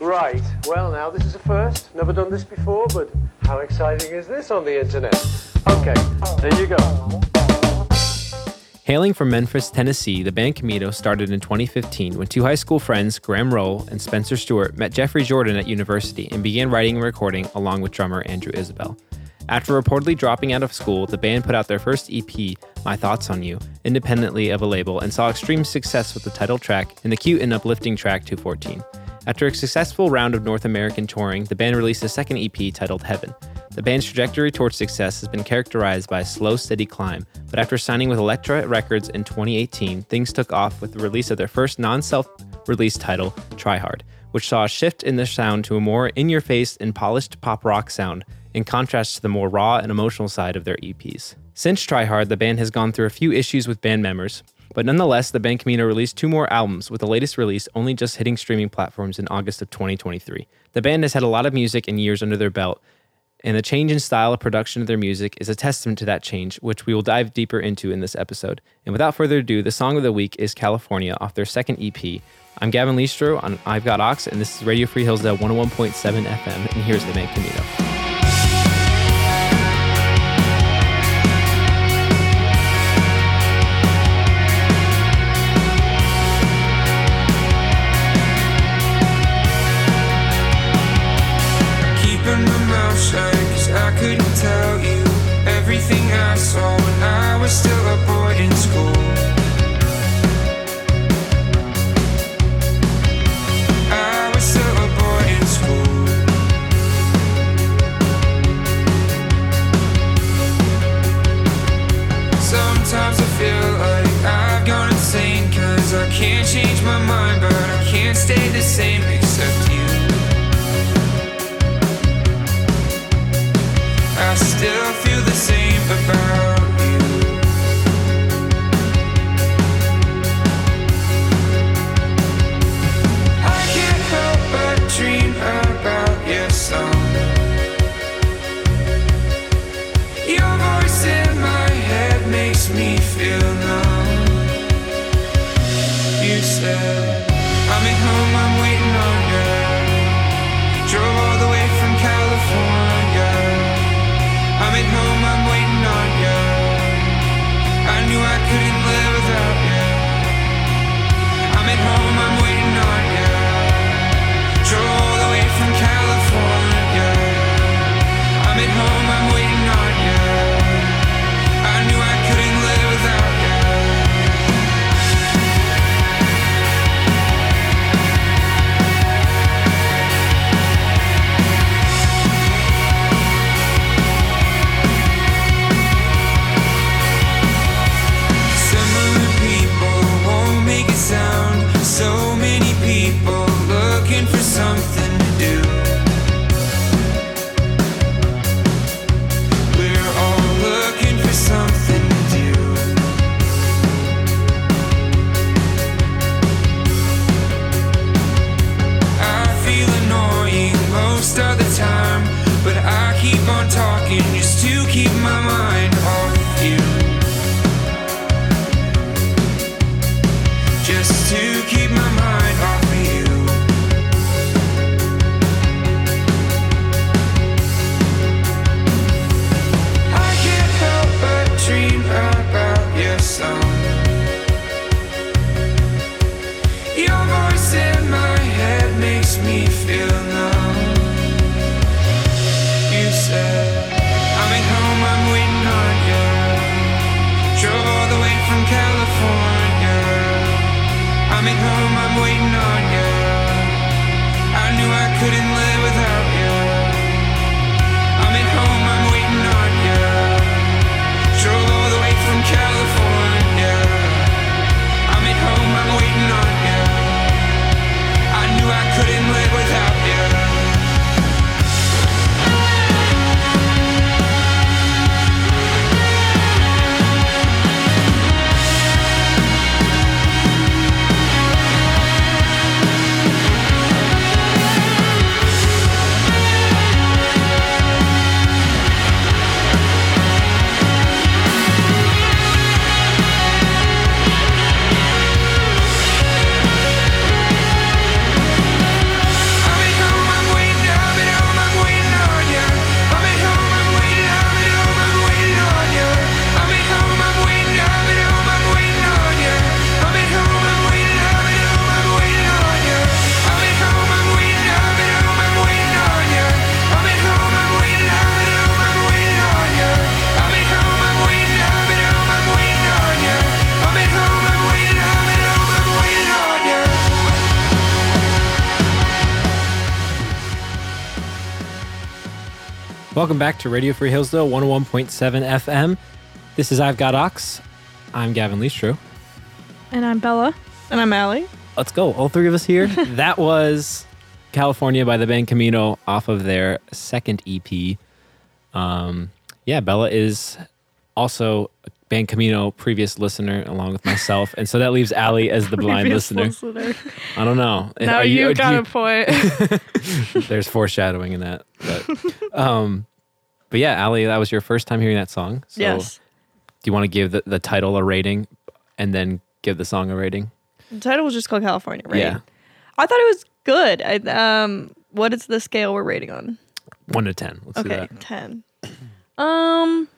Right, well now this is a first. Never done this before, but how exciting is this on the internet? Okay, there you go. Hailing from Memphis, Tennessee, the band Camino started in 2015 when two high school friends, Graham Rowell and Spencer Stewart, met Jeffrey Jordan at university and began writing and recording along with drummer Andrew Isabel. After reportedly dropping out of school, the band put out their first EP, My Thoughts on You, independently of a label and saw extreme success with the title track and the cute and uplifting track 214. After a successful round of North American touring, the band released a second EP titled Heaven. The band's trajectory towards success has been characterized by a slow, steady climb, but after signing with Elektra Records in 2018, things took off with the release of their first non self release title, Try Hard, which saw a shift in their sound to a more in your face and polished pop rock sound in contrast to the more raw and emotional side of their EPs. Since Try Hard, the band has gone through a few issues with band members, but nonetheless, the band Camino released two more albums, with the latest release only just hitting streaming platforms in August of 2023. The band has had a lot of music and years under their belt, and the change in style of production of their music is a testament to that change, which we will dive deeper into in this episode. And without further ado, the song of the week is California off their second EP. I'm Gavin Leestro on I've Got Aux, and this is Radio Free Hillsdale 101.7 FM, and here's the band Camino. Coming home Welcome back to Radio Free Hillsdale 101.7 FM. This is I've Got Aux. I'm Gavin Leestro. And I'm Bella. And I'm Allie. Let's go. All three of us here. that was California by the band Camino off of their second EP. Um, yeah, Bella is also a band Camino previous listener along with myself. And so that leaves Allie as the blind listener. listener. I don't know. Now you, are got you- a point. There's foreshadowing in that. But, um, but yeah, Allie, that was your first time hearing that song. So yes. do you want to give the, the title a rating and then give the song a rating? The title was just called California, right? Yeah. I thought it was good. I, um, what is the scale we're rating on? One to 10. Let's Okay, ten. Um,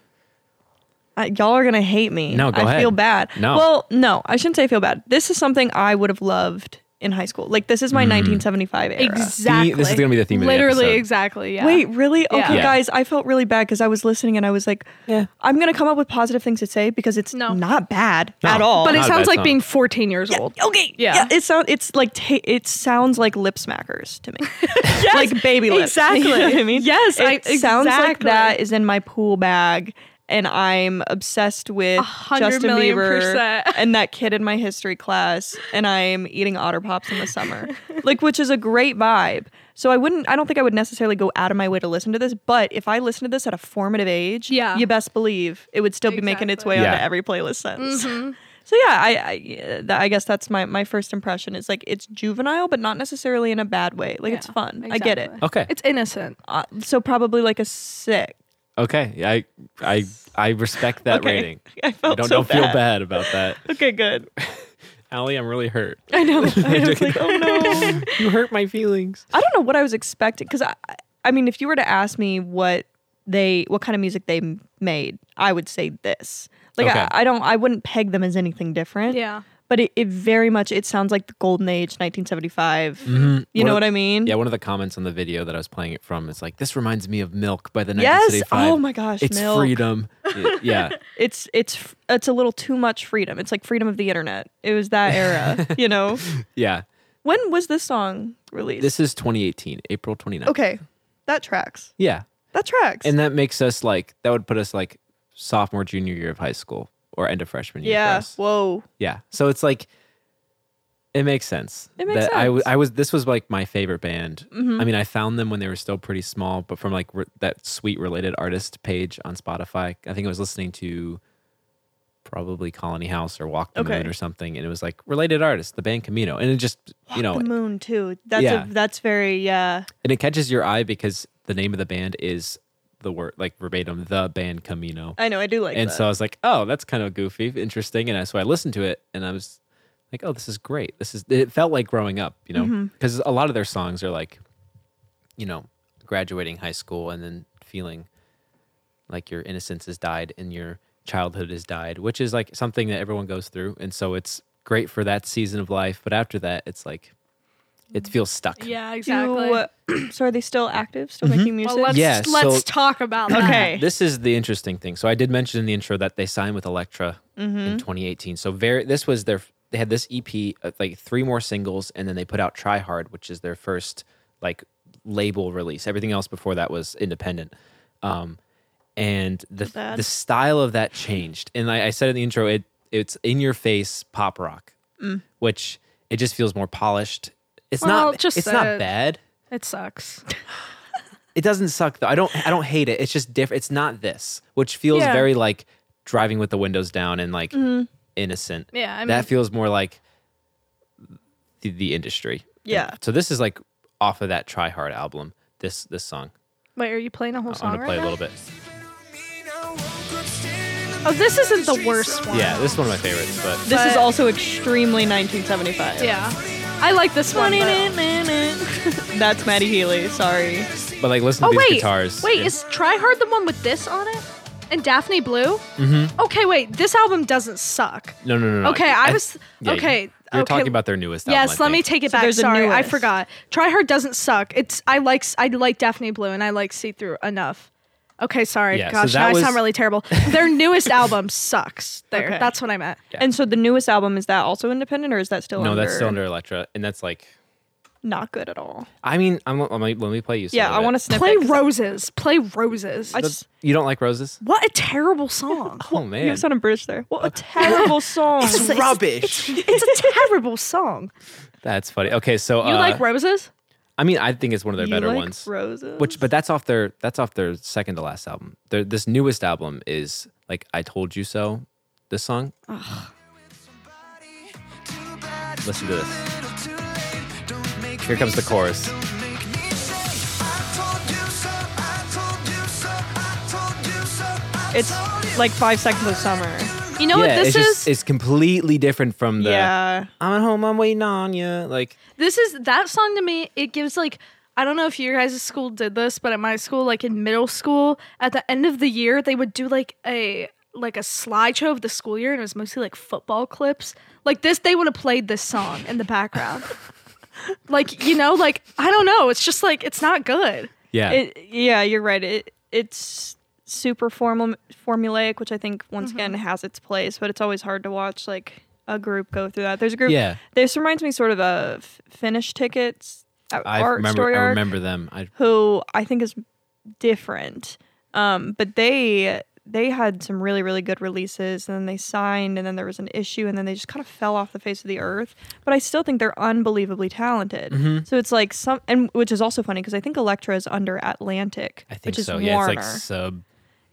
I, y'all are gonna hate me. No, go I ahead. feel bad. No. Well, no, I shouldn't say feel bad. This is something I would have loved in high school. Like this is my mm. 1975 era. exactly. This is gonna be the theme of the Literally, episode. exactly. Yeah. Wait, really? Okay, Yeah. Yeah. guys, I felt really bad because I was listening and I was like, Yeah. I'm gonna come up with positive things to say because it's No. not bad No. at all. But it Not a sounds like song. being 14 years Yeah, old. okay. Yeah. Yeah. it sounds. It's like ta- it sounds like lip smackers to me. like baby lips. exactly. You know what I mean? Yes, it I- sounds like exactly. that is in my pool bag, and I'm obsessed with Justin Bieber percent. and that kid in my history class, and I'm eating otter pops in the summer, like which is a great vibe. So I wouldn't. I don't think I would necessarily go out of my way to listen to this. But if I listened to this at a formative age, Yeah. you best believe it would still be making its way Yeah. onto every playlist since. Mm-hmm. So yeah, I I, I guess that's my my first impression is like it's juvenile, but not necessarily in a bad way. Like it's Yeah, fun. I get it. Okay. It's innocent. Uh, so probably like a six. Okay. I I I respect that Okay. rating. I I felt don't so don't feel bad. bad about that. Okay, good. Allie, I'm really hurt. I know. I was like, oh no. you hurt my feelings. I don't know what I was expecting because I, I mean, if you were to ask me what they, what kind of music they made, I would say this. Like Okay. I, I don't, I wouldn't peg them as anything different. Yeah. But it, it very much, it sounds like the golden age, 1975. Mm-hmm. You One know of- what I mean? Yeah, one of the comments on the video that I was playing it from is like, "This reminds me of Milk by the Yes. 1975." Oh my gosh. It's Milk. freedom. Y- yeah. It's it's it's a little too much freedom. It's like freedom of the internet. It was that era, you know. Yeah. When was this song released? This is 2018, April 29th. okay, that tracks. Yeah. That tracks. And that makes us like that would put us like sophomore junior year of high school or end of freshman year. yeah. Whoa. Yeah. So it's like it makes sense. It makes that sense. Mm-hmm. I was this was like my favorite band. I mean, I found them when they were still pretty small, but from like re- that sweet related artist page on Spotify. I think I was listening to probably Colony House or Walk the Okay. Moon or something and it was like related artists, the band Camino. And it just, you know, the moon too. That's Yeah. a, that's very yeah. and it catches your eye because the name of the band is the word like verbatim the band Camino. I know. I do like it. and that. so I was like, oh, that's kind of goofy, interesting. And I, so I listened to it and I was like, oh, this is great. This is, it felt like growing up, you know, Mm-hmm. because a lot of their songs are like, you know, graduating high school and then feeling like your innocence has died and your childhood has died, which is like something that everyone goes through. And so it's great for that season of life. But after that, it's like, it feels stuck. Yeah, exactly. Do, so are they still active? Still making music? well, let's Yeah, let's so- talk about that. Okay. This is the interesting thing. So I did mention in the intro that they signed with Elektra in 2018. So very this was their they had this EP uh, like three more singles and then they put out Try Hard, which is their first like label release. Everything else before that was independent. Um and the Sad. the style of that changed. And I, I said in the intro it it's in your face pop rock, which it just feels more polished. It's Well, not just it's not said- bad. It sucks. It doesn't suck though. I don't I don't hate it. It's just different. It's not this, which feels Yeah. very like driving with the windows down and like mm-hmm. innocent. Yeah, I mean- that feels more like the, the industry. Yeah. So this is like off of that Try Hard album. This this song. Wait, are you playing a whole song? I'm gonna right play a now? little bit. Oh, this isn't the worst one. Yeah, this is one of my favorites. But This is also extremely 1975. Yeah. I like this one. That's Matty Healy. Sorry. but like listen Oh to these wait, guitars. wait, is Try Hard the one with this on it? And Daphne Blue? Mm-hmm. Okay, wait, this album doesn't suck. no no no no. Okay, I was yeah, okay. You're okay. talking about their newest album. Yes, I let me think. take it So back. there's a Sorry, I newest. forgot. Try Hard doesn't suck. It's I like I like Daphne Blue and I like See Through enough. Okay, sorry. Yeah, Gosh, that now I sound really terrible. Their newest album sucks. There, Okay. that's what I meant. Yeah. And so the newest album is that also independent or is that still No, under? that's still under Elektra, and that's like Not good at all. I mean, I'm, let me let me play you. Some Yeah, of I want to sniff Play it 'cause roses. Play roses. I just you don't like roses? what a terrible song. Oh man, you man, sounded British there. What a terrible song. It's rubbish. it's a terrible song. That's funny. Okay, so You uh, like roses? I mean, I think it's one of their You better like ones. Roses. Which, but that's off their that's off their second to last album. Their this newest album is like "I Told You So." This song. Listen to this. Here comes the chorus. it's like five seconds of summer. You know yeah, what this it's is? just it's completely different from the yeah. "I'm at home, I'm waiting on you." Like, this is that song to me. It gives like I don't know if your guys' school did this, but at my school, like in middle school, at the end of the year, they would do like a like a slideshow of the school year, and it was mostly like football clips. Like this, they would have played this song in the background. like you know, like I don't know. It's just like it's not good. yeah, It, yeah, you're right. It it's super formal formulaic, which I think once again has its place, but it's always hard to watch like a group go through that. There's a group. Yeah. This reminds me sort of of Finish Tickets. uh, I art remember. story I arc, remember them. I who I think is different. Um, but they they had some really really good releases, and then they signed, and then there was an issue, and then they just kind of fell off the face of the earth. But I still think they're unbelievably talented. Mm-hmm. So it's like some, and which is also funny because I think Elektra is under Atlantic, I think which is so. Warner. Yeah, it's like sub.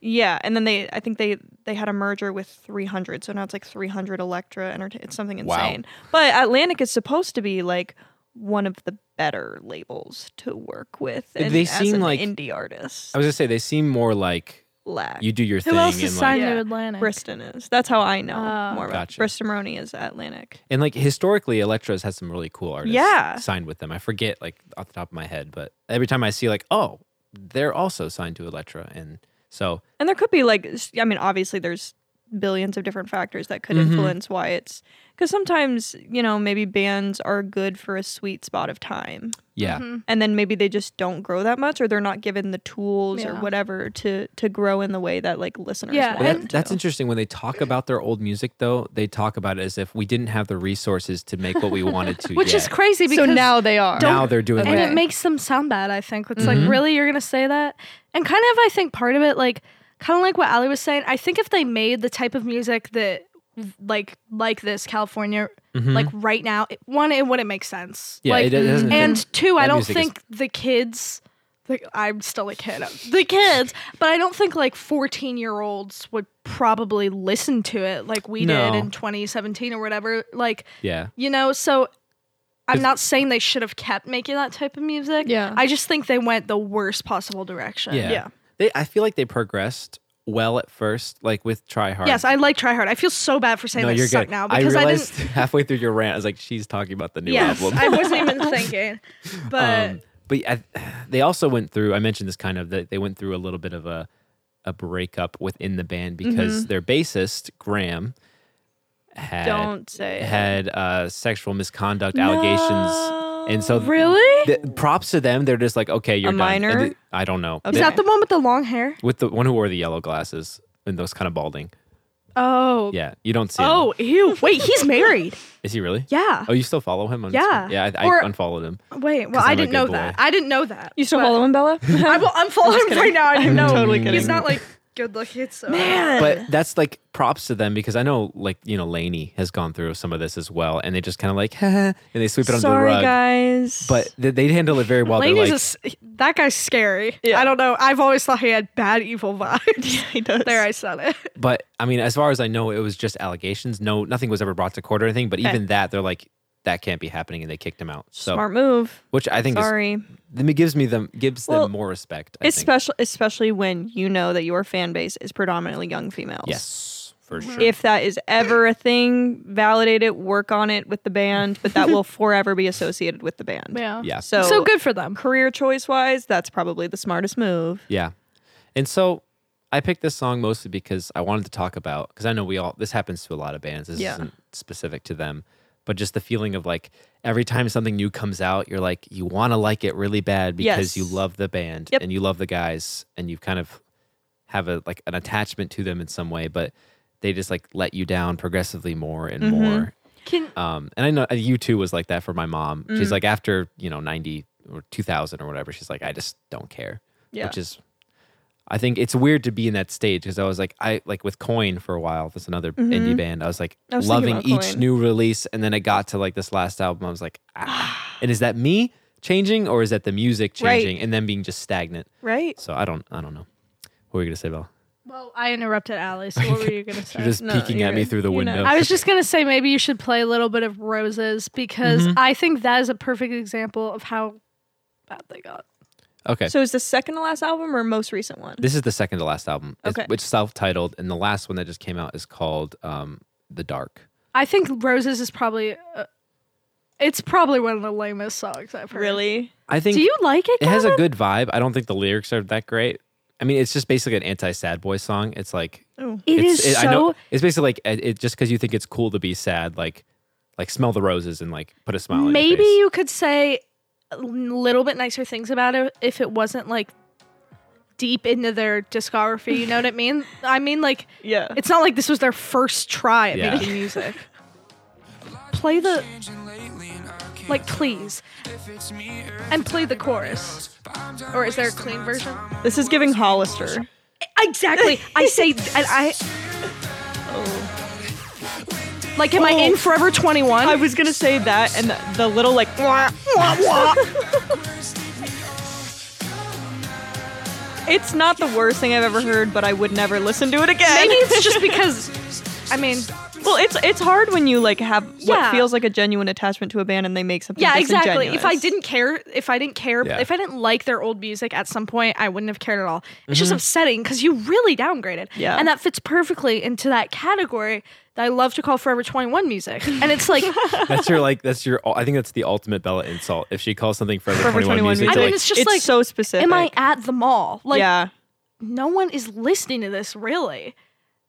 Yeah, and then they I think they they had a merger with 300, so now it's like 300 Elektra Entertainment. It's something Wow. insane. But Atlantic is supposed to be like one of the better labels to work with. And They as seem an like- indie artists. I was gonna say they seem more like Lack. you do your thing Who else and is like signed Yeah. to Atlantic? Briston is. That's how I know Oh. more about. Gotcha. Briston Maroney is Atlantic. and like historically, Elektra's had some really cool artists Yeah. signed with them. I forget like off the top of my head, but every time I see like, oh, they're also signed to Elektra, and so And there could be like, I mean, obviously there's billions of different factors that could Mhm. influence why it's because sometimes you know maybe bands are good for a sweet spot of time yeah, Mm-hmm. and then maybe they just don't grow that much or they're not given the tools or whatever to to grow in the way that like listeners Yeah, want That- them that's interesting. When they talk about their old music, though, they talk about it as if we didn't have the resources to make what we wanted to. Which is crazy because so now they are now they're doing. and like- it makes them sound bad. I think it's Mhm. like really you're gonna say that, and kind of I think part of it like kind of like what Ali was saying. I think if they made the type of music that like like this California Mhm. like right now, it, one it wouldn't make sense. yeah, like, it doesn't. and two, I don't music is- think the kids. The, I'm still a kid. The kids, but I don't think like 14 year olds would probably listen to it like we No. did in 2017 or whatever. Like, yeah, you know, so I'm not saying they should have kept making that type of music. Yeah. I just think they went the worst possible direction. yeah, Yeah. They, I feel like they progressed well at first, like with Try Hard. Yes, I like Try Hard. I feel so bad for saying no, they you're suck good. now I because I, realized didn't. halfway through your rant, I was like, she's talking about the new Yes, album. I wasn't even thinking. But um, but I, they also went through. I mentioned this kind of that they went through a little bit of a a breakup within the band because Mm-hmm. their bassist Graham had don't say had uh, sexual misconduct allegations, and so really, the, props to them. They're just like, okay, you're A done. minor? Th- I don't know. Oh, is Okay. that the one with the long hair? with the one who wore the yellow glasses and those kind of balding? Oh. Yeah, you don't see. Oh, him. Oh, ew. Wait, he's married. is he really? Yeah. Oh, you still follow him? on Yeah. Instagram? Yeah, I, I Or- unfollowed him. Wait, well, 'Cause I I'm a didn't know good boy. that. I didn't know that. you still but follow him bella I will unfollow him right now. I didn't know. totally kidding. He's not like good looking. So. Man. but that's like props to them because I know like you know LANY has gone through some of this as well, and they just kind of like and they sweep it under the sorry rug. guys But they, they handle it very well. They're like, a s that guy's scary. Yeah. I don't know. I've always thought he had bad evil vibes. Yeah, he does there, I said it. but I mean, as far as I know, it was just allegations. No, nothing was ever brought to court or anything. But Okay. even that, they're like, that can't be happening, and they kicked him out. So, smart move which I think is, sorry it gives me them gives Well, them more respect. I think. especially especially when you know that your fan base is predominantly young females Yes, for sure. if that is ever a thing validate it work on it with the band but that will forever be associated with the band Yeah. yeah, so So good for them. career choice wise that's probably the smartest move Yeah. And so I picked this song mostly because I wanted to talk about because I know we all this happens to a lot of bands. This Yeah. isn't specific to them. But just the feeling of like every time something new comes out, you're like you want to like it really bad because Yes. you love the band Yep. and you love the guys and you kind of have a like an attachment to them in some way, but they just like let you down progressively more and Mm-hmm. more. Can Um, and I know U2 was like that for my mom. Mm. She's like after you know ninety or two thousand or whatever. She's like I just don't care. Yeah. Which is, I think it's weird to be in that stage because I was like I like with Coin for a while. That's another indie band. I was like Mm-hmm. I was loving each Coin. new release, and then I got to like this last album. I was like, ah. and is that me changing or is that the music Right. changing and then being just stagnant? right? So I don't I don't know. What were you gonna say, Bella? well, I interrupted Ali. So what were you gonna say? You're just No, peeking at you're- me through the you know. window. I was just gonna say maybe you should play a little bit of Roses because Mm-hmm. I think that is a perfect example of how bad they got. Okay. So is the second to last album or most recent one? This is the second to last album, It's- Okay. which self-titled, and the last one that just came out is called um, "The Dark." I think Roses is probably. Uh, it's probably one of the lamest songs I've heard. Really? I think Do you like it? it has a good vibe. I don't think the lyrics are that great. I mean, it's just basically an anti-sad boy song. It's like Oh. It it's, is it- so. I know it's basically like it, it just because you think it's cool to be sad, like like smell the roses and like put a smile. on your Maybe face. you could say a little bit nicer things about it if it wasn't like deep into their discography. You know what I mean? I mean, like Yeah. it's not like this was their first try at Yeah. making music. Play the like, please, and play the chorus. Or is there a clean version? This is giving Hollister. Exactly. I say, and I. Like, am I in oh. Forever 21? I was gonna say that, and the, the little like wah, wah, wah. it's not the worst thing I've ever heard, but I would never listen to it again. Maybe it's just because, I mean, well, it's it's hard when you like have Yeah. what feels like a genuine attachment to a band, and they make something. yeah, exactly. If I disingenuous. didn't care, if I didn't care, Yeah. if I didn't like their old music at some point, I wouldn't have cared at all. It's just Mm-hmm. upsetting because you really downgraded. Yeah. And that fits perfectly into that category that I love to call Forever 21 music. And it's like, that's your like that's your. I think that's the ultimate Bella insult. If she calls something Forever, Forever 21, 21 music, I to, mean, like, it's just like, so specific. am I at the mall? Like, yeah, no one is listening to this really.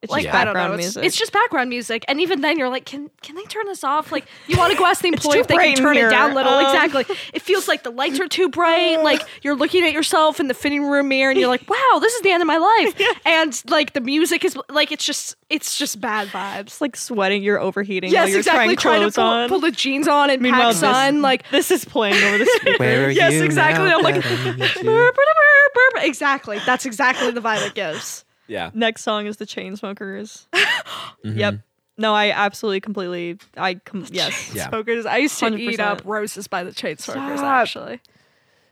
It's Like just I don't background know, it's, music. it's just background music, and even then you're like, can can they turn this off? Like you want to go ask the employee too if they can in turn it down a little. Um. exactly. It feels like the lights are too bright. Like you're looking at yourself in the fitting room mirror, and you're like, wow, this is the end of my life. And like the music is like it's just it's just bad vibes. It's like sweating. You're overheating. while Yes, you're exactly. Trying, Trying to pull, on. pull the jeans on and Meanwhile, pack this- sun. Like this is playing over the speaker. Yes, exactly. now I'm like, exactly. That's exactly the vibe it gives. Yeah. Next song is the Chainsmokers. Mm-hmm. Yep. No, I absolutely, completely, I com- yes. Yeah. Smokers. I used to eat 100%. up roses by the Chainsmokers. Stop. Actually,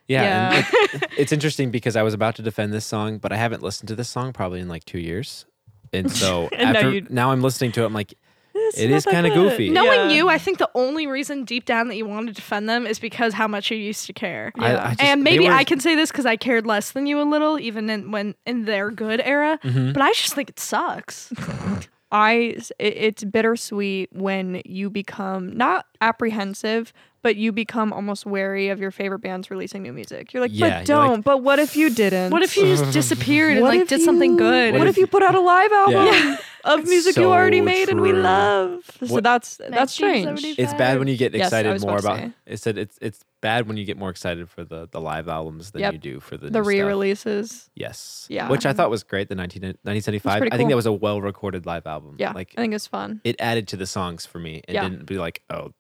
Yeah, Yeah. it- it's interesting because I was about to defend this song, but I haven't listened to this song probably in like two years, and so And after you- now I'm listening to it, I'm like, It's It not is kinda goofy. knowing Yeah. you, I think the only reason deep down that you want to defend them is because how much you used to care. I, I just, and maybe were- I can say this because I cared less than you a little, even in when in their good era. Mm-hmm. But I just think it sucks. I it, it's bittersweet when you become not apprehensive, but you become almost wary of your favorite bands releasing new music. You're like, Yeah, but you're like- don't. but what if you didn't? what if you just disappeared and What like if did something you- good? What, What if, if- you put out a live album Yeah. of music you So already made and we true. love? So What- that's that's strange. it's bad when you get Yes, I excited was more about about. to. It said it's it's bad when you get more excited for the the live albums than Yep. you do for the The new stuff. re-releases. Yes. Yeah. Which I thought was great. The 19, 1975. pretty I think cool. that was a well recorded live album. Yeah, Like I think it's fun. it added to the songs for me and Yeah. didn't be like, oh,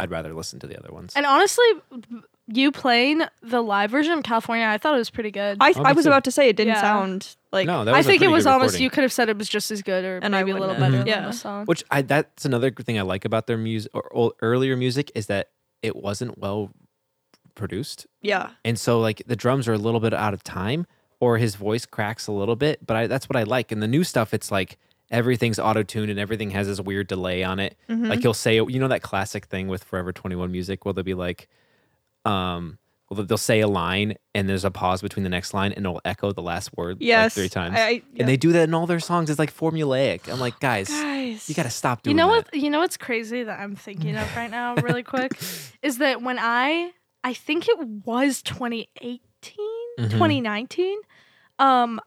I'd rather listen to the other ones. And honestly, you playing the live version of California, I thought it was pretty good. I, Oh, I was too. about to say it didn't Yeah. sound like no, that was I a think it pretty was good almost recording. you could have said it was just as good or And I maybe a little wouldn't better have. than Yeah. the song. Which I that's another thing I like about their music or, or earlier music is that it wasn't well produced. yeah. And so like the drums are a little bit out of time or his voice cracks a little bit, but I, that's what I like. And the new stuff it's like everything's auto-tuned and everything has this weird delay on it. Mm-hmm. Like he'll say you know that classic thing with Forever 21 music where they'll be like um well they'll say a line and there's a pause between the next line and it'll echo the last word Yes. like three times. I- I- And they do that in all their songs. It's like formulaic. I'm like, guys, Guys. you got to stop doing You know that. what? You know what's crazy that I'm thinking of right now, really quick, is that when I, I think it was 2018, Mhm. 2019, um,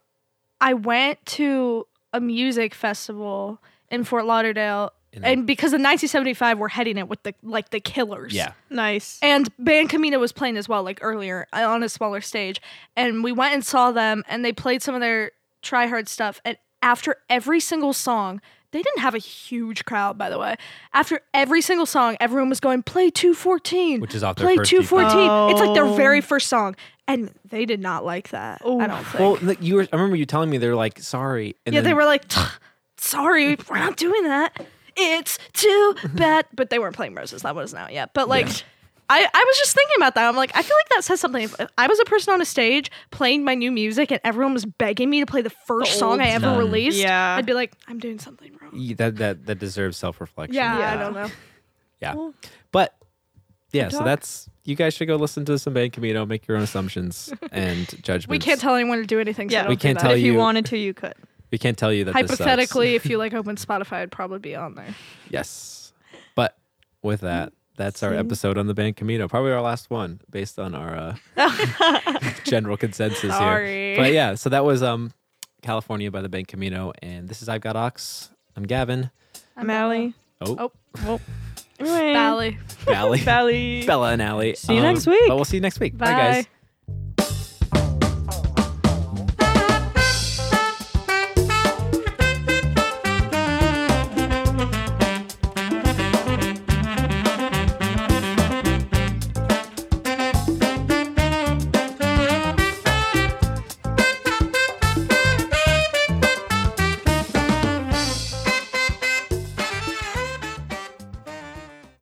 I went to a music festival in Fort Lauderdale, In- and because in 1975 we're heading it with the like the Killers, Yeah. Nice. And Band Camino was playing as well, like earlier uh, on a smaller stage. And we went and saw them, and they played some of their try hard stuff. And after every single song, they didn't have a huge crowd, by the way. After every single song, everyone was going, play 214. Which is off their Play first 214. It's like their Oh. very first song. And they did not like that. I oh, don't think. Well, look, you were. I remember you telling me they're like sorry. And yeah, then, they were like, sorry, we're not doing that. It's too bad. But they weren't playing Roses. That wasn't out yet. But like, I, I was just thinking about that. I'm like, I feel like that says something. If I was a person on a stage playing my new music and everyone was begging me to play the first song I ever Done. released, Yeah. I'd be like, I'm doing something wrong. Y- that that that deserves self reflection. Yeah, I don't know. yeah. Well, But yeah, so that's you guys should go listen to some Band Camino, make your own assumptions and judgments. We can't tell anyone to do anything. So Yeah. We can't tell if you If you- wanted to, you could. We can't tell you that this sucks. Hypothetically, if you like open Spotify, I'd probably be on there. Yes. But with that, that's our episode on the band Camino. Probably our last one based on our uh, general consensus Sorry. here. But yeah, so that was um California by the Band Camino. And this is I've Got Aux. I'm Gavin. I'm Allie. Oh, Oh, Well, anyway. Bally. Bally. Bally. Bella and Allie. See you next week. But we'll see you next week. Bye, Bye. guys.